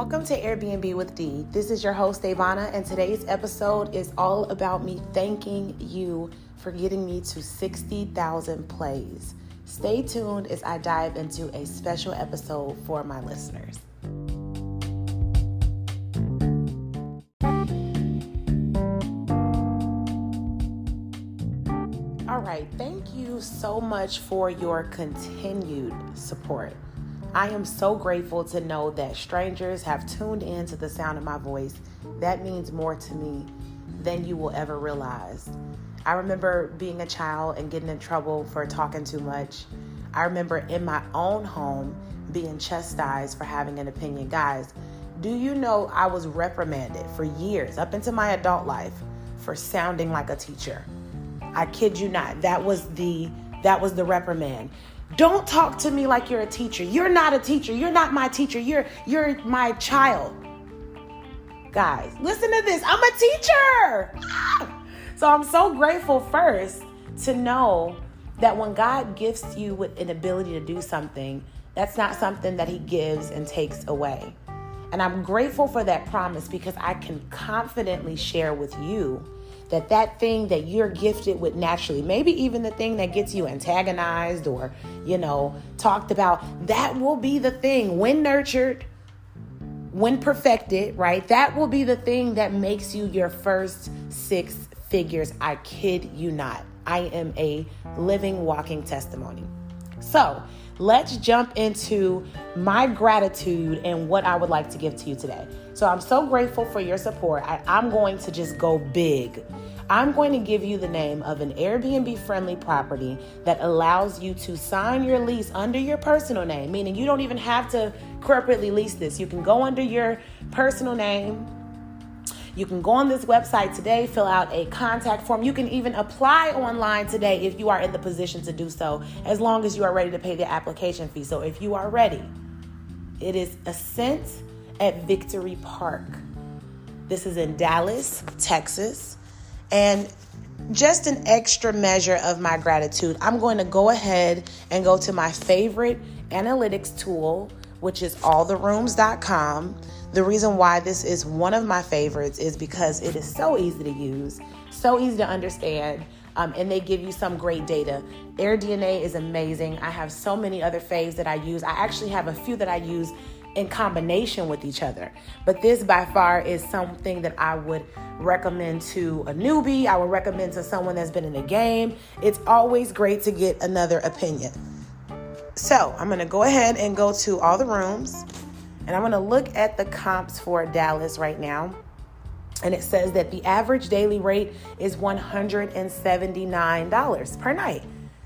Welcome to Airbnb with D. This is your host, Ivana, and today's episode is all about me thanking you for getting me to 60,000 plays. Stay tuned as I dive into a special episode for my listeners. All right, thank you so much for your continued support. I am so grateful to know that strangers have tuned in to the sound of my voice. That means more to me than you will ever realize. I remember being a child and getting in trouble for talking too much. I remember in my own home being chastised for having an opinion. Guys, do you know I was reprimanded for years, up into my adult life, for sounding like a teacher? I kid you not. That was the that was the reprimand. Don't talk to me like you're a teacher. You're not a teacher. You're not my teacher. You're you're my child. Guys, listen to this. I'm a teacher. So I'm so grateful first to know that when God gifts you with an ability to do something, that's not something that He gives and takes away. And I'm grateful for that promise because I can confidently share with you that that thing that you're gifted with naturally, maybe even the thing that gets you antagonized or, you know, talked about, that will be the thing when nurtured, when perfected, right? That will be the thing that makes you your first six figures. I kid you not. I am a living, walking testimony. So let's jump into my gratitude and what I would like to give to you today. So I'm so grateful for your support. I, am going to just go big. I'm going to give you the name of an Airbnb friendly property that allows you to sign your lease under your personal name, meaning you don't even have to corporately lease this. You can go under your personal name you can go on this website today, fill out a contact form. You can even apply online today if you are in the position to do so, as long as you are ready to pay the application fee. So if you are ready, it is Ascent at Victory Park. This is in Dallas, Texas. And just an extra measure of my gratitude, I'm going to go ahead and go to my favorite analytics tool, which is alltherooms.com. The reason why this is one of my favorites is because it is so easy to use, so easy to understand, um, and they give you some great data. AirDNA is amazing. I have so many other faves that I use. I actually have a few that I use in combination with each other. But this by far is something that I would recommend to a newbie. I would recommend to someone that's been in the game. It's always great to get another opinion. So I'm gonna go ahead and go to all the rooms. And I'm going to look at the comps for Dallas right now. And it says that the average daily rate is $179 per night.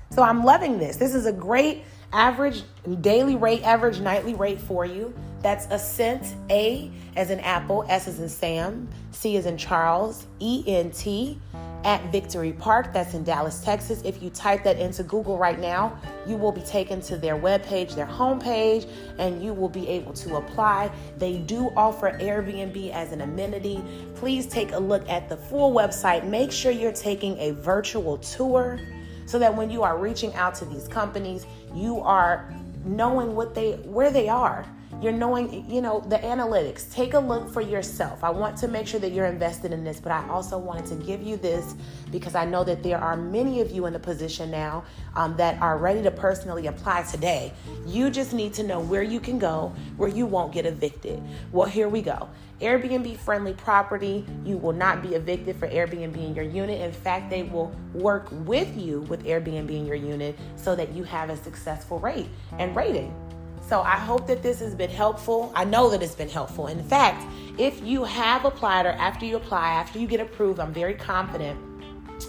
So I'm loving this. This is a great average daily rate, average nightly rate for you. That's Ascent, A as in Apple, S as in Sam, C as in Charles, E N T at Victory Park. That's in Dallas, Texas. If you type that into Google right now, you will be taken to their webpage, their homepage, and you will be able to apply. They do offer Airbnb as an amenity. Please take a look at the full website. Make sure you're taking a virtual tour so that when you are reaching out to these companies, you are knowing what they where they are you're knowing, you know, the analytics. Take a look for yourself. I want to make sure that you're invested in this, but I also wanted to give you this because I know that there are many of you in the position now um, that are ready to personally apply today. You just need to know where you can go where you won't get evicted. Well, here we go. Airbnb friendly property. You will not be evicted for Airbnb in your unit. In fact, they will work with you with Airbnb in your unit so that you have a successful rate and rating. So I hope that this has been helpful. I know that it's been helpful. In fact, if you have applied or after you apply, after you get approved, I'm very confident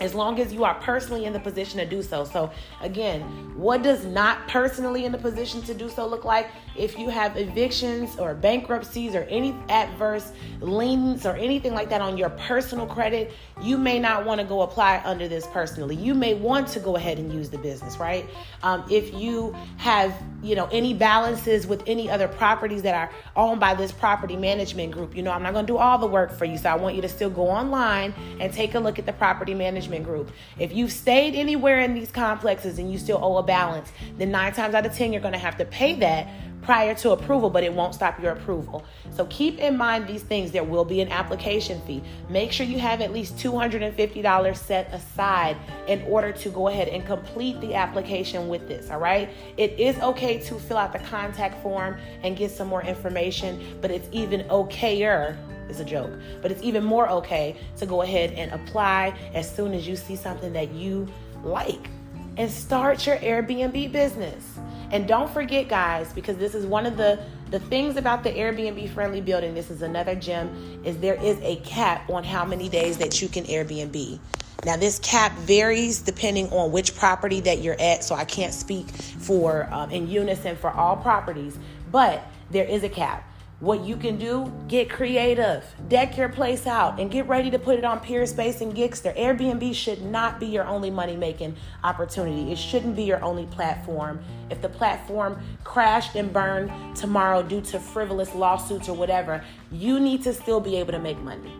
as long as you are personally in the position to do so. So, again, what does not personally in the position to do so look like? If you have evictions or bankruptcies or any adverse liens or anything like that on your personal credit, you may not want to go apply under this personally. You may want to go ahead and use the business, right? Um, if you have, you know, any balances with any other properties that are owned by this property management group, you know, I'm not going to do all the work for you. So I want you to still go online and take a look at the property management management group. If you've stayed anywhere in these complexes and you still owe a balance, then nine times out of 10, you're going to have to pay that prior to approval, but it won't stop your approval. So keep in mind these things. There will be an application fee. Make sure you have at least $250 set aside in order to go ahead and complete the application with this, all right? It is okay to fill out the contact form and get some more information, but it's even okayer is a joke, but it's even more okay to go ahead and apply as soon as you see something that you like and start your Airbnb business. And don't forget, guys, because this is one of the the things about the Airbnb friendly building. This is another gem. Is there is a cap on how many days that you can Airbnb. Now, this cap varies depending on which property that you're at, so I can't speak for um, in unison for all properties, but there is a cap. What you can do, get creative, deck your place out, and get ready to put it on Peerspace and Giggster. Airbnb should not be your only money making opportunity. It shouldn't be your only platform. If the platform crashed and burned tomorrow due to frivolous lawsuits or whatever, you need to still be able to make money.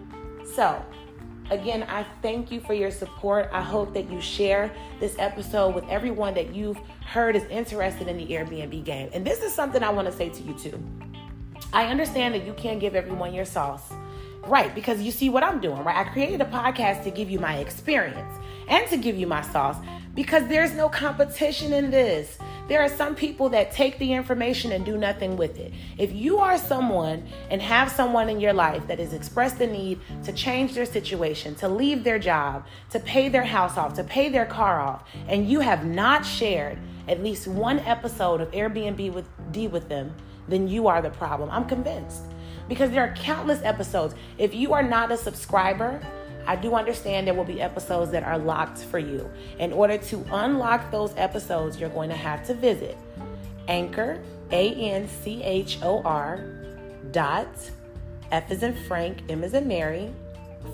So, Again, I thank you for your support. I hope that you share this episode with everyone that you've heard is interested in the Airbnb game. And this is something I want to say to you too. I understand that you can't give everyone your sauce. Right, because you see what I'm doing, right? I created a podcast to give you my experience and to give you my sauce because there's no competition in this. There are some people that take the information and do nothing with it. If you are someone and have someone in your life that has expressed the need to change their situation, to leave their job, to pay their house off, to pay their car off, and you have not shared at least one episode of Airbnb with D with them, then you are the problem. I'm convinced. Because there are countless episodes. If you are not a subscriber, I do understand there will be episodes that are locked for you. In order to unlock those episodes, you're going to have to visit Anchor, A N C H O R, dot, F is in Frank, M is in Mary,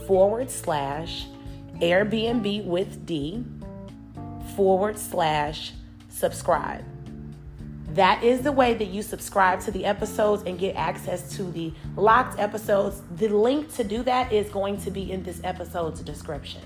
forward slash, Airbnb with D, forward slash, subscribe. That is the way that you subscribe to the episodes and get access to the locked episodes. The link to do that is going to be in this episode's description.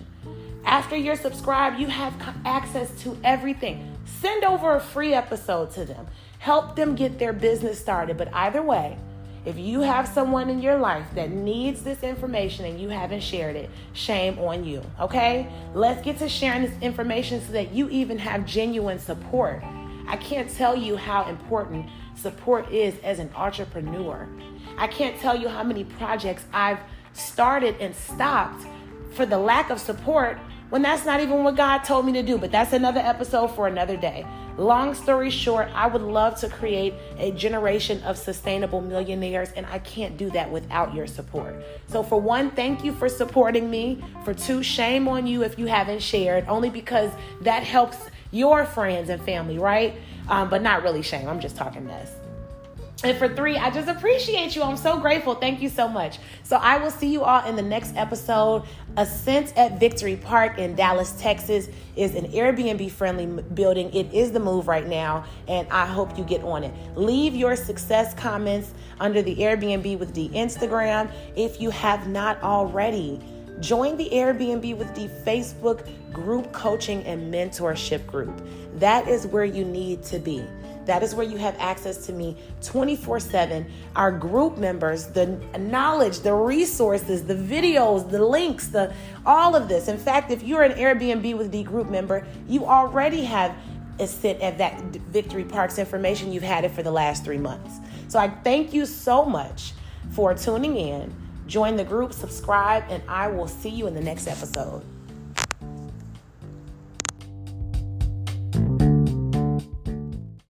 After you're subscribed, you have access to everything. Send over a free episode to them. Help them get their business started. But either way, if you have someone in your life that needs this information and you haven't shared it, shame on you, okay? Let's get to sharing this information so that you even have genuine support I can't tell you how important support is as an entrepreneur. I can't tell you how many projects I've started and stopped for the lack of support when that's not even what God told me to do. But that's another episode for another day. Long story short, I would love to create a generation of sustainable millionaires, and I can't do that without your support. So, for one, thank you for supporting me. For two, shame on you if you haven't shared, only because that helps your friends and family, right? Um, but not really shame. I'm just talking mess. And for three, I just appreciate you. I'm so grateful. Thank you so much. So I will see you all in the next episode. Ascent at Victory Park in Dallas, Texas is an Airbnb friendly building. It is the move right now, and I hope you get on it. Leave your success comments under the Airbnb with D Instagram if you have not already. Join the Airbnb with D Facebook group coaching and mentorship group. That is where you need to be. That is where you have access to me 24 7. Our group members, the knowledge, the resources, the videos, the links, the all of this. In fact, if you're an Airbnb with D group member, you already have a sit at that Victory Parks information. You've had it for the last three months. So I thank you so much for tuning in. Join the group, subscribe, and I will see you in the next episode.